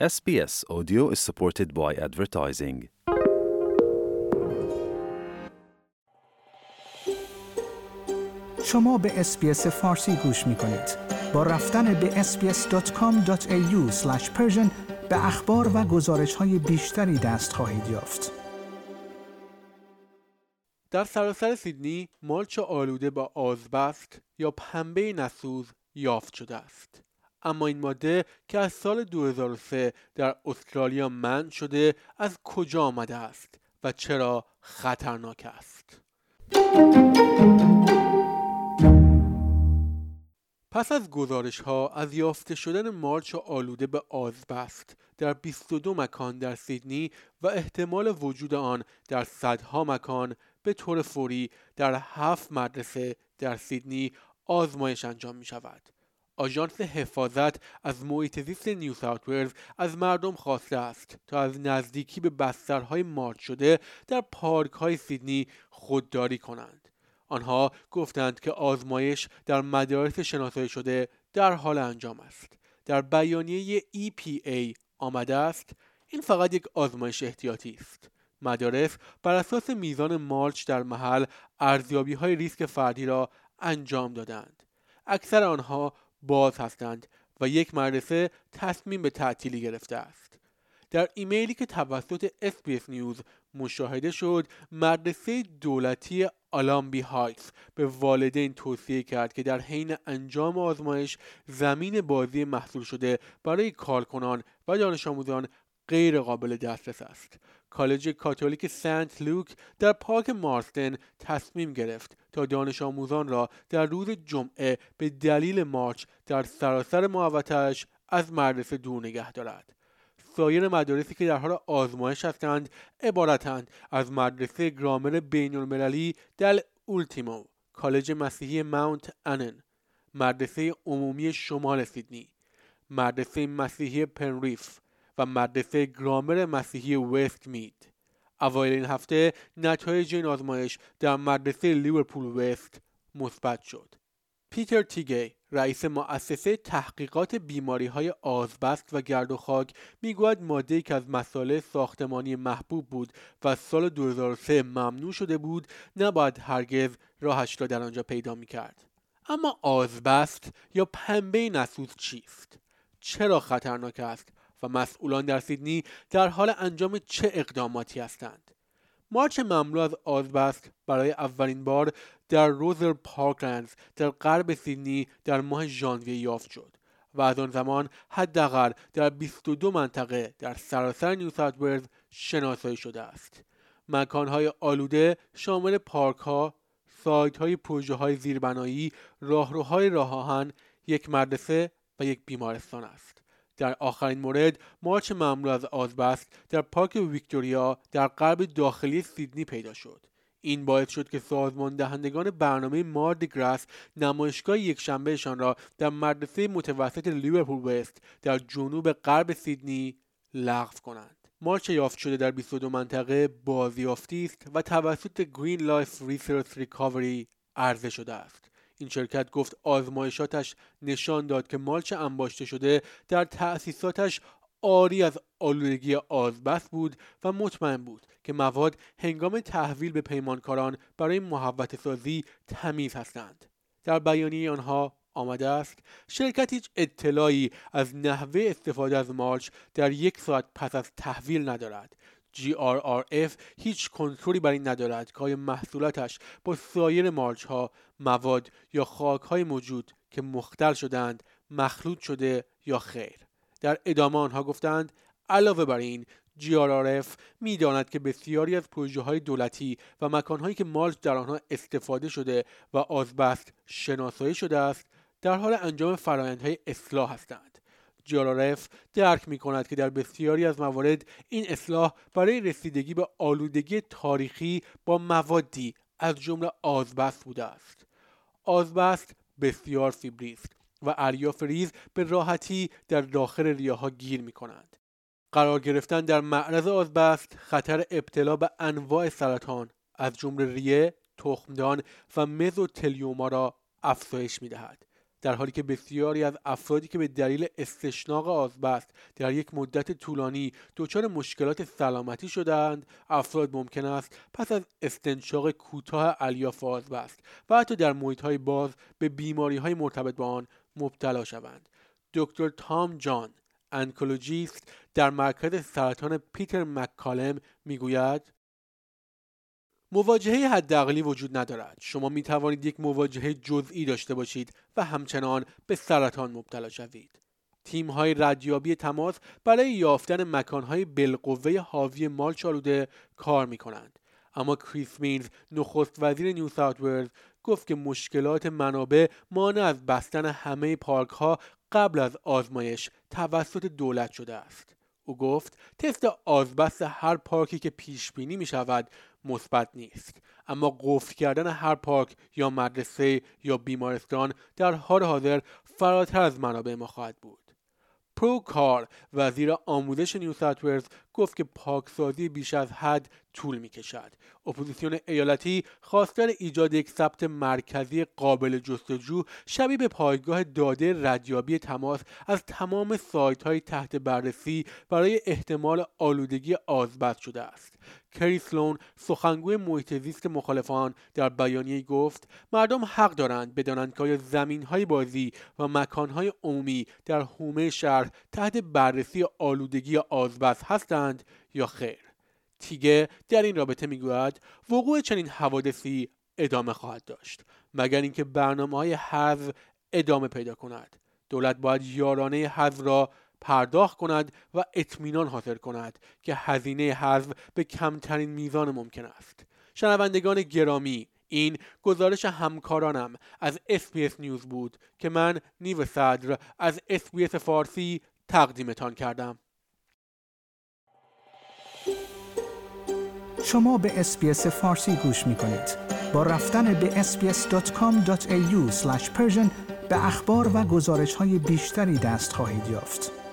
SBS Audio is supported by advertising. شما به اسپیس فارسی گوش می کنید. با رفتن به sbs.com.au به اخبار و گزارش های بیشتری دست خواهید یافت. در سراسر سیدنی مالچ آلوده با آزبست یا پنبه نسوز یافت شده است. اما این ماده که از سال 2003 در استرالیا من شده از کجا آمده است و چرا خطرناک است؟ پس از گزارش ها از یافته شدن مارچ آلوده به آزبست در 22 مکان در سیدنی و احتمال وجود آن در صدها مکان به طور فوری در هفت مدرسه در سیدنی آزمایش انجام می شود. آژانس حفاظت از محیط زیست نیو ساوت از مردم خواسته است تا از نزدیکی به بسترهای مارچ شده در پارک های سیدنی خودداری کنند. آنها گفتند که آزمایش در مدارس شناسایی شده در حال انجام است. در بیانیه EPA آمده است این فقط یک آزمایش احتیاطی است. مدارس بر اساس میزان مارچ در محل ارزیابی های ریسک فردی را انجام دادند. اکثر آنها باز هستند و یک مدرسه تصمیم به تعطیلی گرفته است. در ایمیلی که توسط SBS نیوز مشاهده شد مدرسه دولتی آلامبی هایتس به والدین توصیه کرد که در حین انجام آزمایش زمین بازی محصول شده برای کارکنان و دانش آموزان غیر قابل دسترس است کالج کاتولیک سنت لوک در پارک مارستن تصمیم گرفت تا دانش آموزان را در روز جمعه به دلیل مارچ در سراسر محوطهاش از مدرسه دور نگه دارد. سایر مدارسی که در حال آزمایش هستند عبارتند از مدرسه گرامر بین المللی در اولتیمو کالج مسیحی ماونت انن مدرسه عمومی شمال سیدنی مدرسه مسیحی پنریف و مدرسه گرامر مسیحی وست مید اوایل این هفته نتایج این آزمایش در مدرسه لیورپول وست مثبت شد پیتر تیگی رئیس مؤسسه تحقیقات بیماری های آزبست و گرد و خاک می‌گوید ماده که از مسائل ساختمانی محبوب بود و سال 2003 ممنوع شده بود نباید هرگز راهش را در آنجا پیدا می کرد. اما آزبست یا پنبه نسوز چیست؟ چرا خطرناک است و مسئولان در سیدنی در حال انجام چه اقداماتی هستند؟ مارچ مملو از آزبست برای اولین بار در روزر پارکلندز در غرب سیدنی در ماه ژانویه یافت شد و از آن زمان حداقل در 22 منطقه در سراسر نیو ساوت شناسایی شده است. مکانهای آلوده شامل پارک ها سایت های پروژه های زیربنایی راهروهای راه آهن یک مدرسه و یک بیمارستان است. در آخرین مورد مارچ مملو از آزبست در پارک ویکتوریا در غرب داخلی سیدنی پیدا شد. این باعث شد که سازمان دهندگان برنامه مارد گراس نمایشگاه یکشنبهشان را در مدرسه متوسط لیورپول وست در جنوب غرب سیدنی لغو کنند. مالچ یافت شده در 22 منطقه بازیافتی است و توسط Greenlife Resource Recovery عرضه شده است. این شرکت گفت آزمایشاتش نشان داد که مالچ انباشته شده در تأسیساتش عاری از آلودگی آزبست بود و مطمئن بود که مواد هنگام تحویل به پیمانکاران برای محوطه سازی تمیز هستند. در بیانیه آنها آمده است شرکت هیچ اطلاعی از نحوه استفاده از مالچ در یک ساعت پس از تحویل ندارد GRRF هیچ کنترلی بر این ندارد که آیا محصولاتش با سایر مارچ ها مواد یا خاک های موجود که مختل شدند مخلوط شده یا خیر. در ادامه آنها گفتند علاوه بر این GRRF می‌داند که بسیاری از پروژه های دولتی و مکانهایی که مالچ در آنها استفاده شده و آزبست شناسایی شده است در حال انجام فرایندهای اصلاح هستند. جارارف درک می کند که در بسیاری از موارد این اصلاح برای رسیدگی به آلودگی تاریخی با موادی از جمله آزبست بوده است آزبست بسیار فیبری است و اریاف ریز به راحتی در داخل ریاها گیر می کنند. قرار گرفتن در معرض آزبست خطر ابتلا به انواع سرطان از جمله ریه، تخمدان و مزوتلیوما را افزایش می دهد. در حالی که بسیاری از افرادی که به دلیل استشناق آزبست در یک مدت طولانی دچار مشکلات سلامتی شدند افراد ممکن است پس از استنشاق کوتاه الیاف آزبست و حتی در محیط های باز به بیماری های مرتبط با آن مبتلا شوند. دکتر تام جان انکولوژیست در مرکز سرطان پیتر مککالم می‌گوید مواجهه حداقلی وجود ندارد. شما می توانید یک مواجهه جزئی داشته باشید و همچنان به سرطان مبتلا شوید. تیم های ردیابی تماس برای یافتن مکان های بالقوه حاوی مالچ آلوده کار می کنند اما کریس مینز نخست وزیر نیو ساوت گفت که مشکلات منابع مانع از بستن همه پارک ها قبل از آزمایش توسط دولت شده است. او گفت تست آزبست هر پارکی که پیش بینی می شود مثبت نیست اما قفل کردن هر پارک یا مدرسه یا بیمارستان در حال حاضر فراتر از منابع ما خواهد بود پرو کار وزیر آموزش نیو گفت که پاکسازی بیش از حد طول می کشد. اپوزیسیون ایالتی خواستار ایجاد یک ثبت مرکزی قابل جستجو شبیه به پایگاه داده ردیابی تماس از تمام سایت های تحت بررسی برای احتمال آلودگی آزبست شده است. کری سلون سخنگوی محیط زیست مخالفان در بیانیه گفت مردم حق دارند بدانند که آیا زمین های بازی و مکان های عمومی در حومه شهر تحت بررسی آلودگی آزبست هستند یا خیر. تیگه در این رابطه می‌گوید وقوع چنین حوادثی ادامه خواهد داشت مگر اینکه برنامه های حذف ادامه پیدا کند. دولت باید یارانه حذف را پرداخت کند و اطمینان حاصل کند که هزینه حذف به کمترین میزان ممکن است شنوندگان گرامی این گزارش همکارانم از SBS News بود که من نیو صدر از SBS فارسی تقدیمتان کردم شما به اسپیس فارسی گوش می کنید. با رفتن به sbs.com.au به اخبار و گزارش های بیشتری دست خواهید یافت.